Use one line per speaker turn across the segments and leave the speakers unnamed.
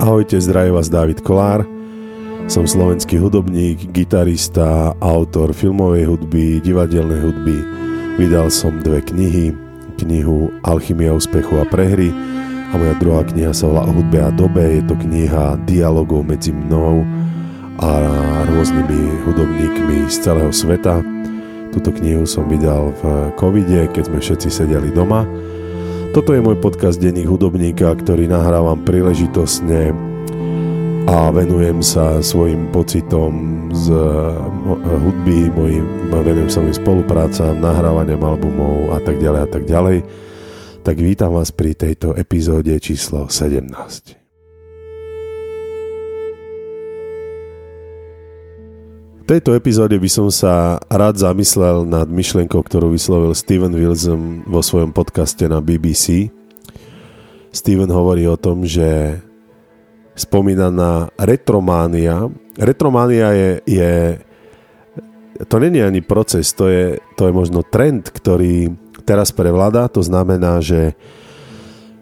Ahojte, zdraví vás David Kolár. Som slovenský hudobník, gitarista, autor filmovej hudby, divadelnej hudby. Vydal som dve knihy, knihu Alchymia úspechu a prehry a moja druhá kniha sa volá O hudbe a dobe. Je to kniha dialogov medzi mnou a rôznymi hudobníkmi z celého sveta. Túto knihu som vydal v covide, keď sme všetci sedeli doma toto je môj podcast Denník hudobníka, ktorý nahrávam príležitosne a venujem sa svojim pocitom z hudby, mojim, venujem sa mojim spoluprácam, nahrávaniam albumov a tak ďalej a tak ďalej. Tak vítam vás pri tejto epizóde číslo 17. tejto epizóde by som sa rád zamyslel nad myšlienkou, ktorú vyslovil Steven Wilson vo svojom podcaste na BBC. Steven hovorí o tom, že spomínaná retrománia, retrománia je, je to není ani proces, to je, to je možno trend, ktorý teraz prevláda, to znamená, že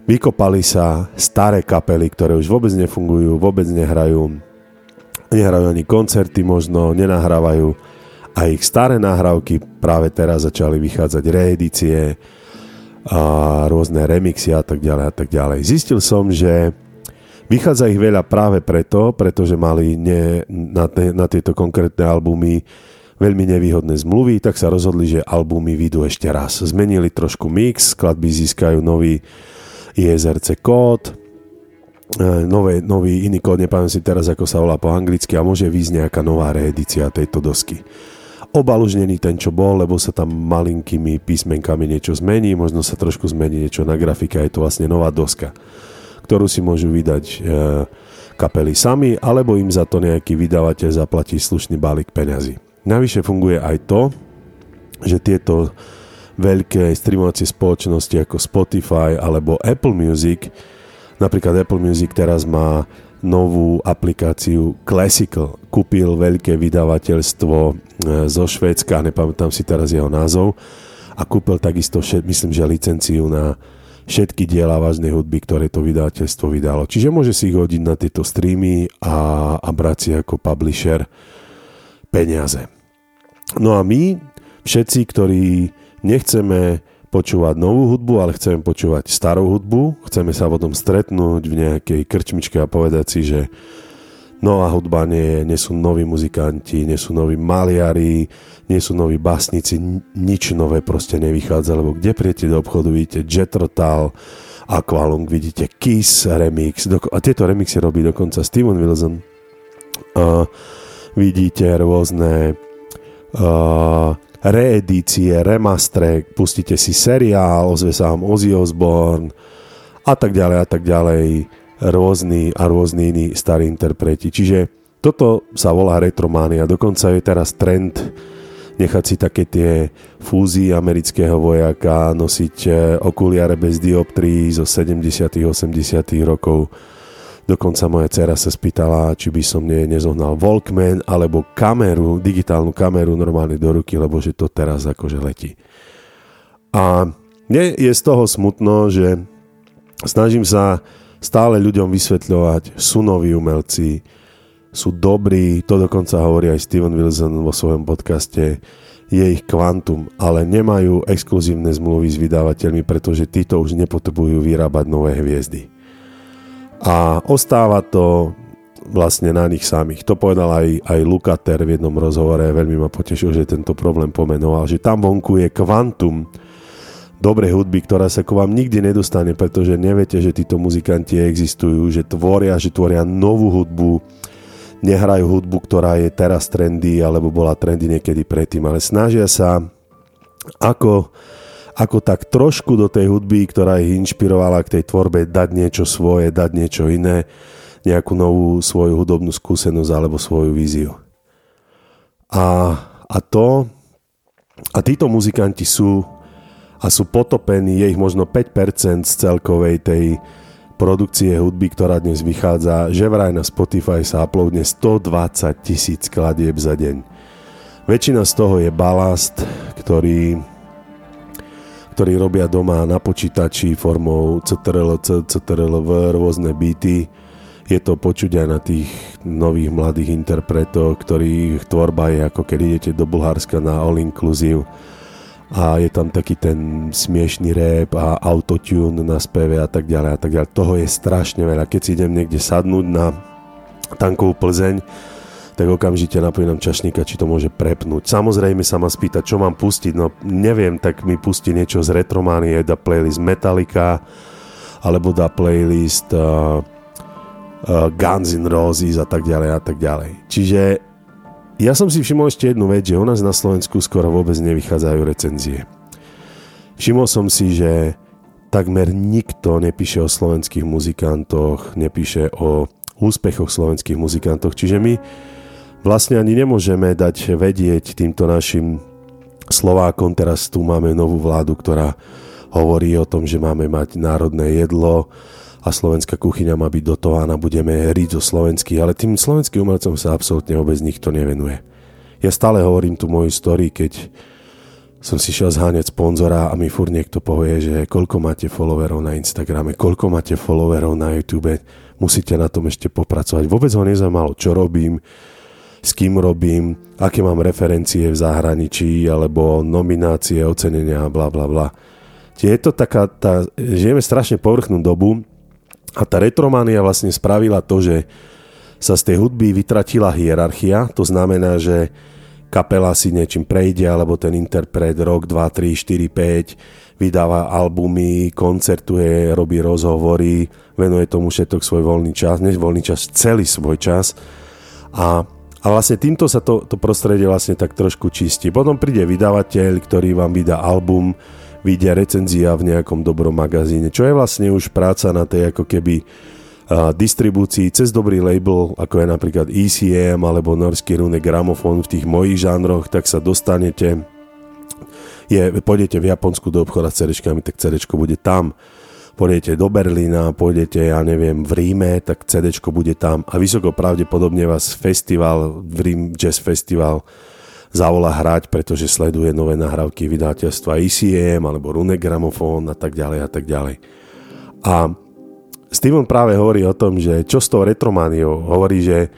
vykopali sa staré kapely, ktoré už vôbec nefungujú, vôbec nehrajú, nehrajú ani koncerty možno, nenahrávajú a ich staré nahrávky práve teraz začali vychádzať reedície a rôzne remixy a tak ďalej a tak ďalej. Zistil som, že vychádza ich veľa práve preto, pretože mali ne, na, te, na tieto konkrétne albumy veľmi nevýhodné zmluvy, tak sa rozhodli, že albumy vyjdú ešte raz. Zmenili trošku mix, skladby získajú nový ISRC kód, nové, nový iný kód, nepamätám si teraz, ako sa volá po anglicky a môže výjsť nejaká nová reedícia tejto dosky. Obal už není ten, čo bol, lebo sa tam malinkými písmenkami niečo zmení, možno sa trošku zmení niečo na grafike, je to vlastne nová doska, ktorú si môžu vydať e, kapely sami, alebo im za to nejaký vydavateľ zaplatí slušný balík peňazí. Navyše funguje aj to, že tieto veľké streamovacie spoločnosti ako Spotify alebo Apple Music Napríklad Apple Music teraz má novú aplikáciu Classical. Kúpil veľké vydavateľstvo e, zo Švédska, nepamätám si teraz jeho názov, a kúpil takisto, myslím, že licenciu na všetky diela vážnej hudby, ktoré to vydavateľstvo vydalo. Čiže môže si ich hodiť na tieto streamy a, a brať si ako publisher peniaze. No a my, všetci, ktorí nechceme počúvať novú hudbu, ale chceme počúvať starú hudbu. Chceme sa potom stretnúť v nejakej krčmičke a povedať si, že nová hudba nie, nie sú noví muzikanti, nie sú noví maliari, nie sú noví basníci, nič nové proste nevychádza, lebo kde prijete do obchodu, vidíte Jetrotal, Aqualung, vidíte Kiss remix, a tieto remixy robí dokonca Steven Wilson. A vidíte rôzne uh, reedície, remastre, pustíte si seriál, ozve sa vám Ozzy Osbourne a tak ďalej a tak ďalej, rôzni a rôzni iní starí interpreti. Čiže toto sa volá retrománia, dokonca je teraz trend nechať si také tie fúzy amerického vojaka, nosiť eh, okuliare bez dioptrií zo 70 80 rokov Dokonca moja dcera sa spýtala, či by som nie nezohnal Walkman alebo kameru, digitálnu kameru normálne do ruky, lebo že to teraz akože letí. A mne je z toho smutno, že snažím sa stále ľuďom vysvetľovať, sú noví umelci, sú dobrí, to dokonca hovorí aj Steven Wilson vo svojom podcaste, je ich kvantum, ale nemajú exkluzívne zmluvy s vydávateľmi, pretože títo už nepotrebujú vyrábať nové hviezdy a ostáva to vlastne na nich samých. To povedal aj, aj Lukater v jednom rozhovore, veľmi ma potešil, že tento problém pomenoval, že tam vonku je kvantum dobrej hudby, ktorá sa k vám nikdy nedostane, pretože neviete, že títo muzikanti existujú, že tvoria, že tvoria novú hudbu, nehrajú hudbu, ktorá je teraz trendy, alebo bola trendy niekedy predtým, ale snažia sa ako ako tak trošku do tej hudby, ktorá ich inšpirovala k tej tvorbe, dať niečo svoje, dať niečo iné, nejakú novú svoju hudobnú skúsenosť alebo svoju víziu. A, a to, a títo muzikanti sú a sú potopení, je ich možno 5% z celkovej tej produkcie hudby, ktorá dnes vychádza, že vraj na Spotify sa uploadne 120 tisíc kladieb za deň. Väčšina z toho je balast, ktorý ktorí robia doma na počítači formou CTRL, CTRL, rôzne beaty. je to počuť aj na tých nových mladých interpretoch, ktorých tvorba je ako keď idete do Bulharska na All Inclusive a je tam taký ten smiešný rap a autotune na speve a tak ďalej a tak ďalej. Toho je strašne veľa. Keď si idem niekde sadnúť na tankovú Plzeň, tak okamžite napínam čašníka, či to môže prepnúť. Samozrejme sa ma spýta, čo mám pustiť, no neviem, tak mi pustí niečo z Retrománie, da playlist Metallica, alebo da playlist uh, uh, Guns N' Roses a tak ďalej a tak ďalej. Čiže ja som si všimol ešte jednu vec, že u nás na Slovensku skoro vôbec nevychádzajú recenzie. Všimol som si, že takmer nikto nepíše o slovenských muzikantoch, nepíše o úspechoch slovenských muzikantov, čiže my vlastne ani nemôžeme dať vedieť týmto našim Slovákom, teraz tu máme novú vládu, ktorá hovorí o tom, že máme mať národné jedlo, a slovenská kuchyňa má byť dotovaná, budeme riť zo slovenských, ale tým slovenským umelcom sa absolútne vôbec nikto nevenuje. Ja stále hovorím tu moju story, keď som si šiel zháňať sponzora a mi fur niekto povie, že koľko máte followerov na Instagrame, koľko máte followerov na YouTube, musíte na tom ešte popracovať. Vôbec ho nezaujímalo, čo robím, s kým robím, aké mám referencie v zahraničí, alebo nominácie, ocenenia, bla bla bla. Je to taká, tá, žijeme strašne povrchnú dobu, a tá retromania vlastne spravila to, že sa z tej hudby vytratila hierarchia, to znamená, že kapela si niečím prejde, alebo ten interpret rok, 2, 3, 4, 5 vydáva albumy, koncertuje, robí rozhovory, venuje tomu všetok svoj voľný čas, než voľný čas, celý svoj čas a, a vlastne týmto sa to, to prostredie vlastne tak trošku čistí. Potom príde vydavateľ, ktorý vám vydá album, vidia recenzia v nejakom dobrom magazíne, čo je vlastne už práca na tej ako keby distribúcii cez dobrý label, ako je napríklad ECM alebo Norský rune gramofón v tých mojich žánroch, tak sa dostanete je, pôjdete v Japonsku do obchoda s CD, tak CD bude tam. Pôjdete do Berlína, pôjdete, ja neviem, v Ríme, tak CD bude tam. A vysoko pravdepodobne vás festival, Rím Jazz Festival zavolá hrať, pretože sleduje nové nahrávky vydateľstva ECM alebo Rune Gramofón a tak ďalej a tak ďalej. A Steven práve hovorí o tom, že čo s tou retromániou, hovorí, že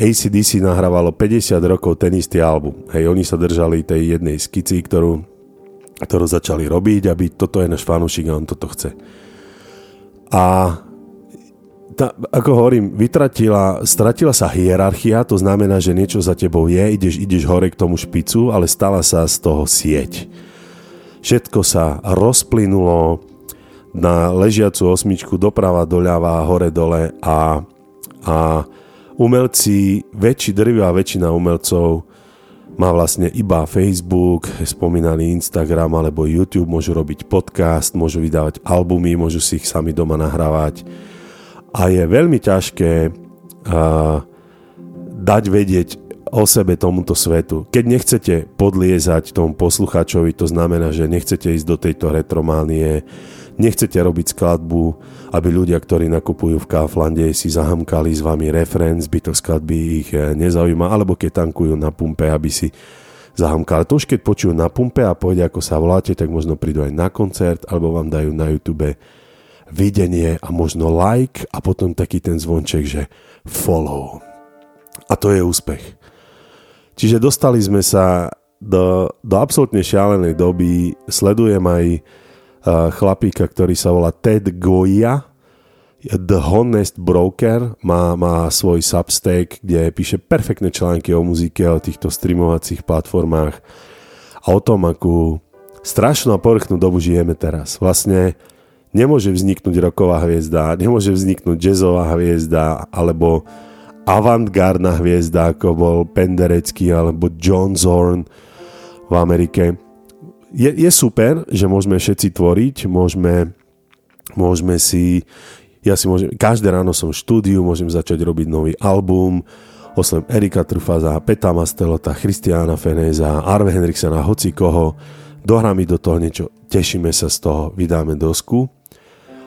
ACDC nahrávalo 50 rokov ten istý album. Hej, oni sa držali tej jednej skici, ktorú, ktorú začali robiť, aby toto je náš fanúšik a on toto chce. A tá, ako hovorím, vytratila, stratila sa hierarchia, to znamená, že niečo za tebou je, ideš, ideš hore k tomu špicu, ale stala sa z toho sieť. Všetko sa rozplynulo na ležiacu osmičku doprava, doľava, hore, dole a, a umelci, väčší drvivá väčšina umelcov má vlastne iba Facebook, spomínaný Instagram alebo YouTube, môžu robiť podcast, môžu vydávať albumy, môžu si ich sami doma nahrávať. A je veľmi ťažké uh, dať vedieť o sebe tomuto svetu. Keď nechcete podliezať tomu posluchačovi, to znamená, že nechcete ísť do tejto retrománie, nechcete robiť skladbu, aby ľudia, ktorí nakupujú v Kauflande, si zahamkali s vami referenc, zbytok skladby ich eh, nezaujíma, alebo keď tankujú na pumpe, aby si zahamkali. To už keď počujú na pumpe a pôjde, ako sa voláte, tak možno prídu aj na koncert, alebo vám dajú na YouTube videnie a možno like a potom taký ten zvonček, že follow. A to je úspech. Čiže dostali sme sa do, do absolútne šialenej doby. Sledujem aj uh, chlapíka, ktorý sa volá Ted Goya, The Honest Broker, má, má svoj Substack, kde píše perfektné články o muzike, o týchto streamovacích platformách a o tom, akú strašnú a povrchnú dobu žijeme teraz. Vlastne Nemôže vzniknúť roková hviezda, nemôže vzniknúť jazzová hviezda, alebo avantgardná hviezda, ako bol Penderecký alebo John Zorn v Amerike. Je, je super, že môžeme všetci tvoriť, môžeme, môžeme si, ja si môžem, každé ráno som v štúdiu, môžem začať robiť nový album, oslem Erika Trufaza, Peta Mastelota, Christiana Fenéza, Arve Henriksena, hoci koho, dohrá mi do toho niečo, tešíme sa z toho, vydáme dosku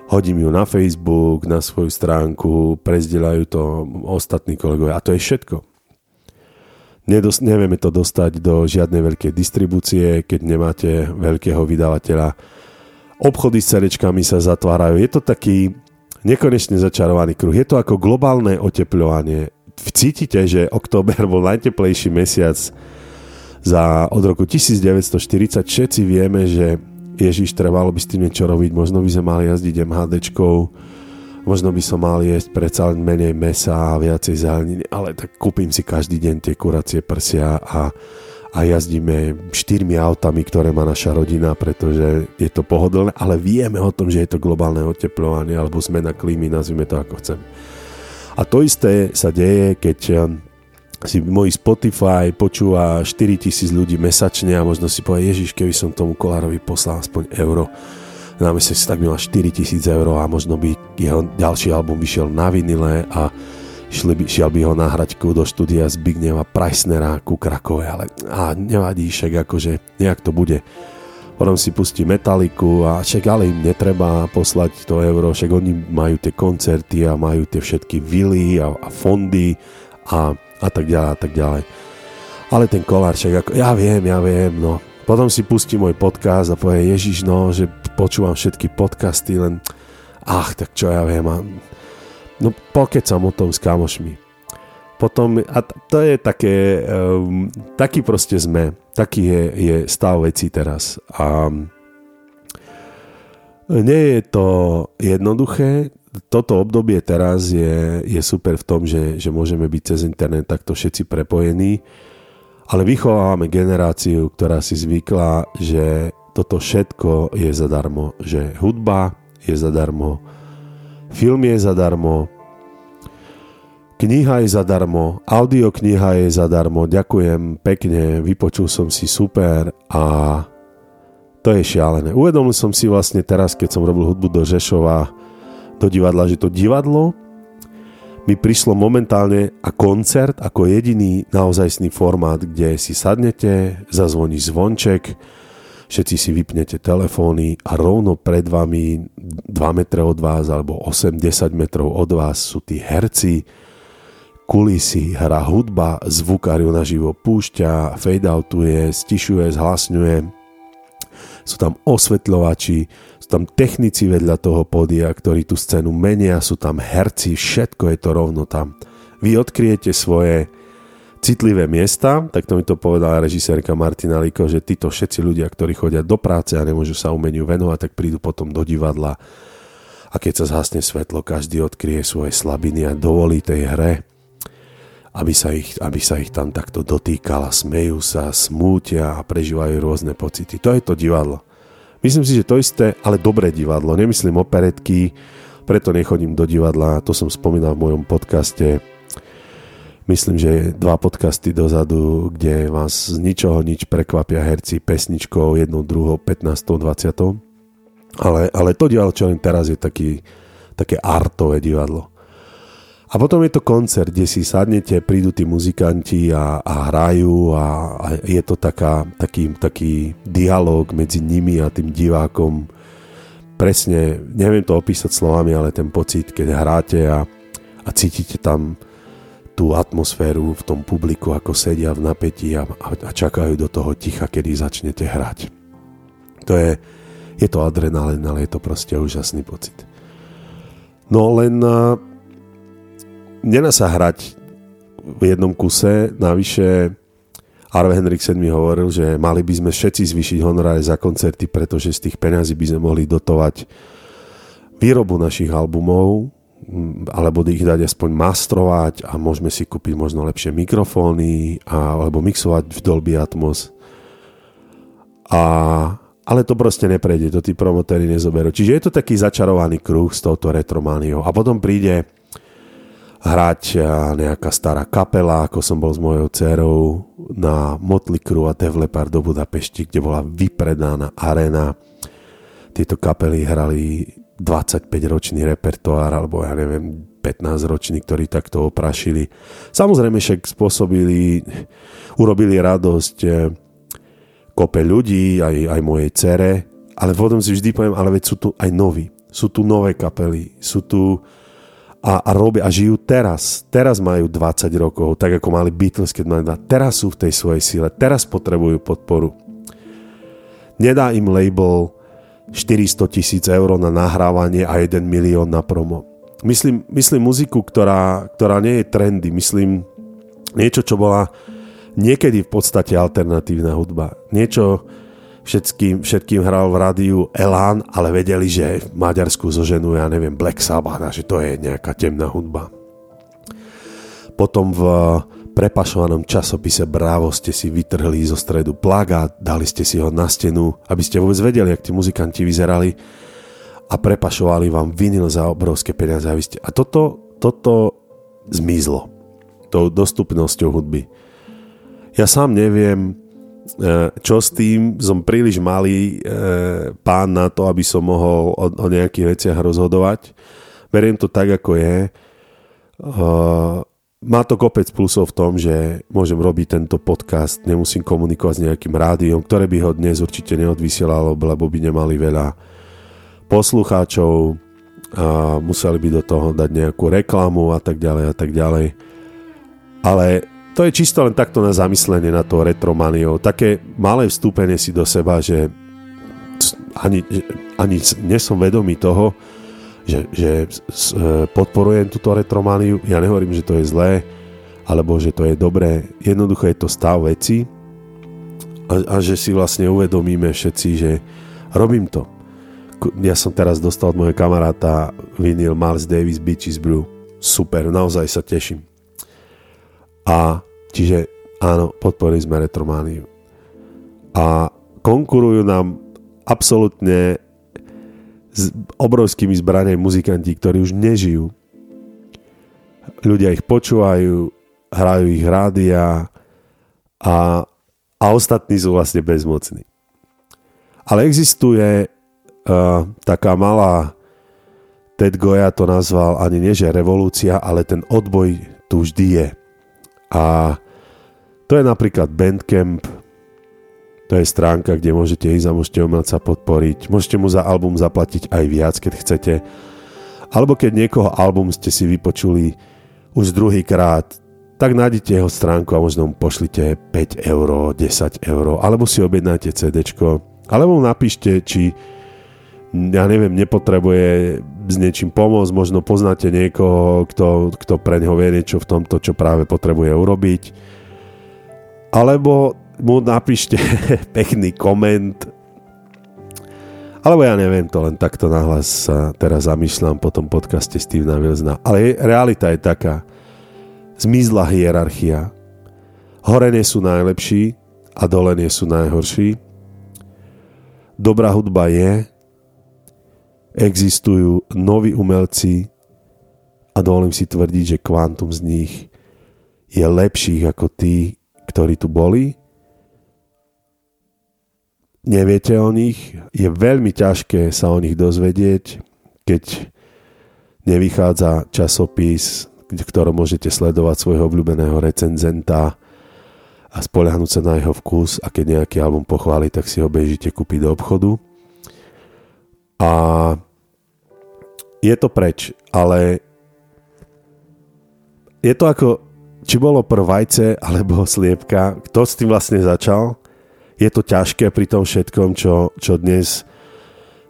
hodím ju na Facebook, na svoju stránku, prezdielajú to ostatní kolegovia a to je všetko. Nedos- nevieme to dostať do žiadnej veľkej distribúcie, keď nemáte veľkého vydavateľa. Obchody s cerečkami sa zatvárajú. Je to taký nekonečne začarovaný kruh. Je to ako globálne oteplovanie. Cítite, že október bol najteplejší mesiac za od roku 1940. Všetci vieme, že Ježiš, trebalo by s tým niečo robiť, možno by sme mali jazdiť MHDčkou, možno by som mal jesť predsa len menej mesa a viacej zeleniny, ale tak kúpim si každý deň tie kuracie prsia a, a jazdíme štyrmi autami, ktoré má naša rodina, pretože je to pohodlné, ale vieme o tom, že je to globálne oteplovanie alebo zmena klímy, nazvime to ako chcem. A to isté sa deje, keď si môj Spotify počúva 4000 ľudí mesačne a možno si povie, Ježiš, keby som tomu Kolárovi poslal aspoň euro na mesiac, tak by mal 4000 eur a možno by jeho ďalší album vyšiel na vinile a šli by, šiel by ho nahrať do štúdia Zbigneva Preissnera ku Krakove, ale a nevadí, však akože nejak to bude. Potom si pustí Metaliku a však ale im netreba poslať to euro, však oni majú tie koncerty a majú tie všetky vily a, a fondy a a tak ďalej a tak ďalej. Ale ten kolárček, ako, ja viem, ja viem, no. Potom si pustí môj podcast a povie, Ježiš, no, že počúvam všetky podcasty, len ach, tak čo ja viem. A, no pokecam o tom s kamošmi. Potom, a to je také, um, taký proste sme, taký je, je stav veci teraz. A nie je to jednoduché, toto obdobie teraz je, je super v tom, že, že môžeme byť cez internet takto všetci prepojení, ale vychovávame generáciu, ktorá si zvykla, že toto všetko je zadarmo, že hudba je zadarmo, film je zadarmo, kniha je zadarmo, audiokniha je zadarmo, ďakujem pekne, vypočul som si super a to je šialené. Uvedomil som si vlastne teraz, keď som robil hudbu do Žešova, do divadla, že to divadlo mi prišlo momentálne a koncert ako jediný naozajstný formát, kde si sadnete, zazvoní zvonček, všetci si vypnete telefóny a rovno pred vami 2 metre od vás alebo 8-10 metrov od vás sú tí herci, kulisy, hra hudba, zvukár ju naživo púšťa, fade outuje, stišuje, zhlasňuje, sú tam osvetľovači, tam technici vedľa toho pódia, ktorí tú scénu menia, sú tam herci, všetko je to rovno tam. Vy odkriete svoje citlivé miesta, tak to mi to povedala režisérka Martina Liko, že títo všetci ľudia, ktorí chodia do práce a nemôžu sa umeniu venovať, tak prídu potom do divadla a keď sa zhasne svetlo, každý odkrie svoje slabiny a dovolí tej hre aby sa, ich, aby sa ich tam takto dotýkala, smejú sa, smútia a prežívajú rôzne pocity. To je to divadlo. Myslím si, že to isté, ale dobré divadlo. Nemyslím operetky, preto nechodím do divadla, to som spomínal v mojom podcaste. Myslím, že dva podcasty dozadu, kde vás z ničoho nič prekvapia herci pesničkou, jednou, druhou, 15, 20. Ale, ale to divadlo, čo len teraz je taký, také artové divadlo. A potom je to koncert, kde si sadnete, prídu tí muzikanti a, a hrajú a, a je to taká, taký, taký dialog medzi nimi a tým divákom. Presne, neviem to opísať slovami, ale ten pocit, keď hráte a, a cítite tam tú atmosféru v tom publiku, ako sedia v napätí a, a, a čakajú do toho ticha, kedy začnete hrať. To je, je to adrenalin, ale je to proste úžasný pocit. No len nedá sa hrať v jednom kuse, navyše Arve Henriksen mi hovoril, že mali by sme všetci zvýšiť honoráre za koncerty, pretože z tých peňazí by sme mohli dotovať výrobu našich albumov, alebo ich dať aspoň mastrovať a môžeme si kúpiť možno lepšie mikrofóny a, alebo mixovať v Dolby Atmos. A, ale to proste neprejde, to tí promotéry nezoberú. Čiže je to taký začarovaný kruh s touto retromániou. A potom príde hrať nejaká stará kapela, ako som bol s mojou dcerou na Motley Crue a Def Leppard do Budapešti, kde bola vypredaná arena. Tieto kapely hrali 25-ročný repertoár, alebo ja neviem, 15-ročný, ktorí takto oprašili. Samozrejme však spôsobili, urobili radosť eh, kope ľudí, aj, aj mojej cere, ale potom si vždy poviem, ale veď sú tu aj noví. Sú tu nové kapely, sú tu a, a robia a žijú teraz. Teraz majú 20 rokov, tak ako mali Beatles, keď mali Teraz sú v tej svojej síle, teraz potrebujú podporu. Nedá im label 400 tisíc eur na nahrávanie a 1 milión na promo. myslím, myslím muziku, ktorá, ktorá nie je trendy, myslím niečo, čo bola niekedy v podstate alternatívna hudba. Niečo, všetkým, všetkým hral v rádiu Elán, ale vedeli, že v Maďarsku zoženú, ja neviem, Black Sabbath že to je nejaká temná hudba. Potom v prepašovanom časopise Bravo ste si vytrhli zo stredu plagát, dali ste si ho na stenu, aby ste vôbec vedeli, jak tí muzikanti vyzerali a prepašovali vám vinyl za obrovské peniaze. A toto, toto zmizlo tou dostupnosťou hudby. Ja sám neviem, čo s tým, som príliš malý e, pán na to, aby som mohol o, o nejakých veciach rozhodovať. Veriem to tak, ako je. E, má to kopec plusov v tom, že môžem robiť tento podcast, nemusím komunikovať s nejakým rádiom, ktoré by ho dnes určite neodvysielalo, lebo by nemali veľa poslucháčov, a museli by do toho dať nejakú reklamu a tak ďalej a tak ďalej. Ale to je čisto len takto na zamyslenie na to retromaniou. Také malé vstúpenie si do seba, že ani, ani nesom vedomý toho, že, že podporujem túto retromaniu. Ja nehovorím, že to je zlé, alebo že to je dobré. Jednoducho je to stav veci a, a že si vlastne uvedomíme všetci, že robím to. Ja som teraz dostal od mojej kamaráta vinyl Miles Davis Beaches Brew. Super, naozaj sa teším. A Čiže áno, podporili sme retromániu. A konkurujú nám absolútne s obrovskými zbraniami muzikanti, ktorí už nežijú. Ľudia ich počúvajú, hrajú ich rádia a, a ostatní sú vlastne bezmocní. Ale existuje uh, taká malá Ted Goya to nazval ani nie, že revolúcia, ale ten odboj tu vždy je. A to je napríklad Bandcamp, to je stránka, kde môžete ísť a môžete umelca podporiť. Môžete mu za album zaplatiť aj viac, keď chcete. Alebo keď niekoho album ste si vypočuli už druhý krát, tak nájdete jeho stránku a možno mu pošlite 5 eur, 10 eur, alebo si objednáte CD, alebo mu napíšte, či ja neviem, nepotrebuje s niečím pomôcť, možno poznáte niekoho, kto, kto pre neho vie niečo v tomto, čo práve potrebuje urobiť. Alebo mu napíšte pekný koment, alebo ja neviem to, len takto nahlas sa teraz zamýšľam po tom podcaste Stevena Wilsona. Ale realita je taká. Zmizla hierarchia. Hore nie sú najlepší a dole nie sú najhorší. Dobrá hudba je, existujú noví umelci a dovolím si tvrdiť, že kvantum z nich je lepších ako tí, ktorí tu boli. Neviete o nich, je veľmi ťažké sa o nich dozvedieť, keď nevychádza časopis, v ktorom môžete sledovať svojho obľúbeného recenzenta a spoľahnúť sa na jeho vkus a keď nejaký album pochváli, tak si ho bežíte kúpiť do obchodu. A je to preč, ale je to ako, či bolo prv vajce alebo sliepka, kto s tým vlastne začal. Je to ťažké pri tom všetkom, čo, čo dnes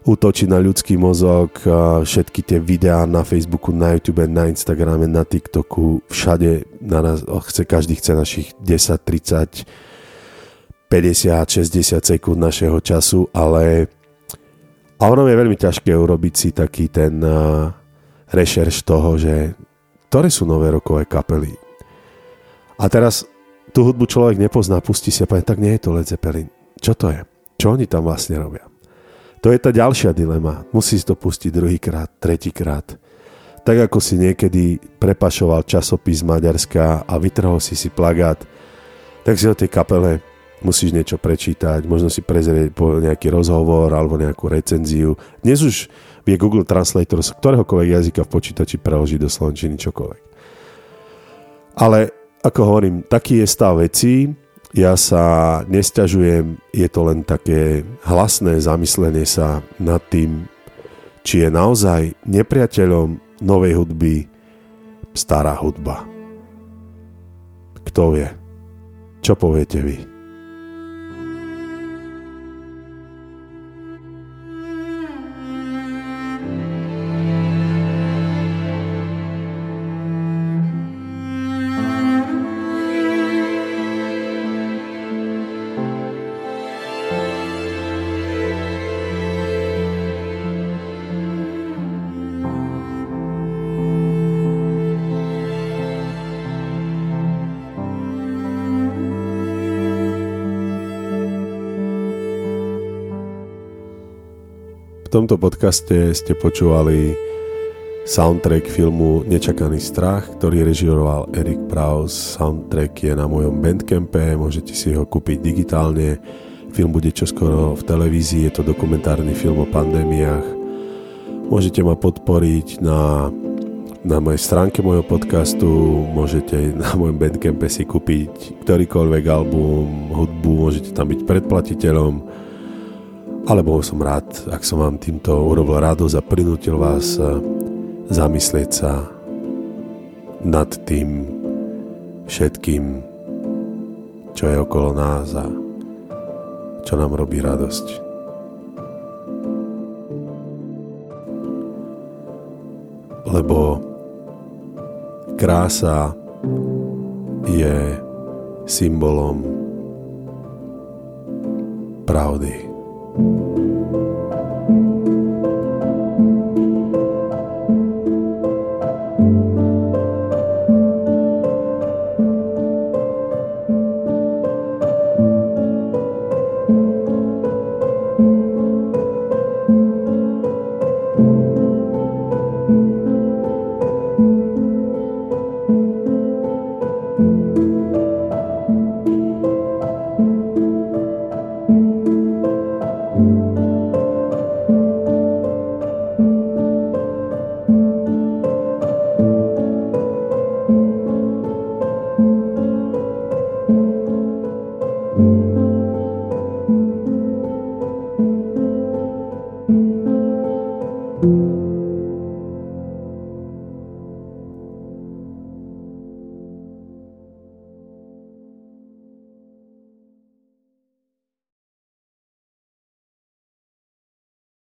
útočí na ľudský mozog, všetky tie videá na Facebooku, na YouTube, na Instagrame, na TikToku, všade na nás, chce, každý chce našich 10, 30, 50, 60 sekúnd našeho času, ale a ono je veľmi ťažké urobiť si taký ten uh, rešerš toho, že ktoré sú nové rokové kapely. A teraz tú hudbu človek nepozná, pustí si a povie, tak nie je to Led Zeppelin. Čo to je? Čo oni tam vlastne robia? To je tá ďalšia dilema. Musí si to pustiť druhýkrát, tretíkrát. Tak ako si niekedy prepašoval časopis Maďarska a vytrhol si si plagát, tak si o tej kapele musíš niečo prečítať, možno si prezrieť nejaký rozhovor alebo nejakú recenziu. Dnes už vie Google Translator z ktoréhokoľvek jazyka v počítači preložiť do slovenčiny čokoľvek. Ale ako hovorím, taký je stav vecí, ja sa nestiažujem, je to len také hlasné zamyslenie sa nad tým, či je naozaj nepriateľom novej hudby stará hudba. Kto vie? Čo poviete vy? V tomto podcaste ste počúvali soundtrack filmu Nečakaný strach, ktorý režiroval Erik Praus. Soundtrack je na mojom Bandcampe, môžete si ho kúpiť digitálne. Film bude čoskoro v televízii, je to dokumentárny film o pandémiách. Môžete ma podporiť na, na mojej stránke môjho podcastu, môžete na mojom Bandcampe si kúpiť ktorýkoľvek album, hudbu, môžete tam byť predplatiteľom alebo som rád, ak som vám týmto urobil radosť a prinútil vás zamyslieť sa nad tým všetkým, čo je okolo nás a čo nám robí radosť. Lebo krása je symbolom pravdy. Thank you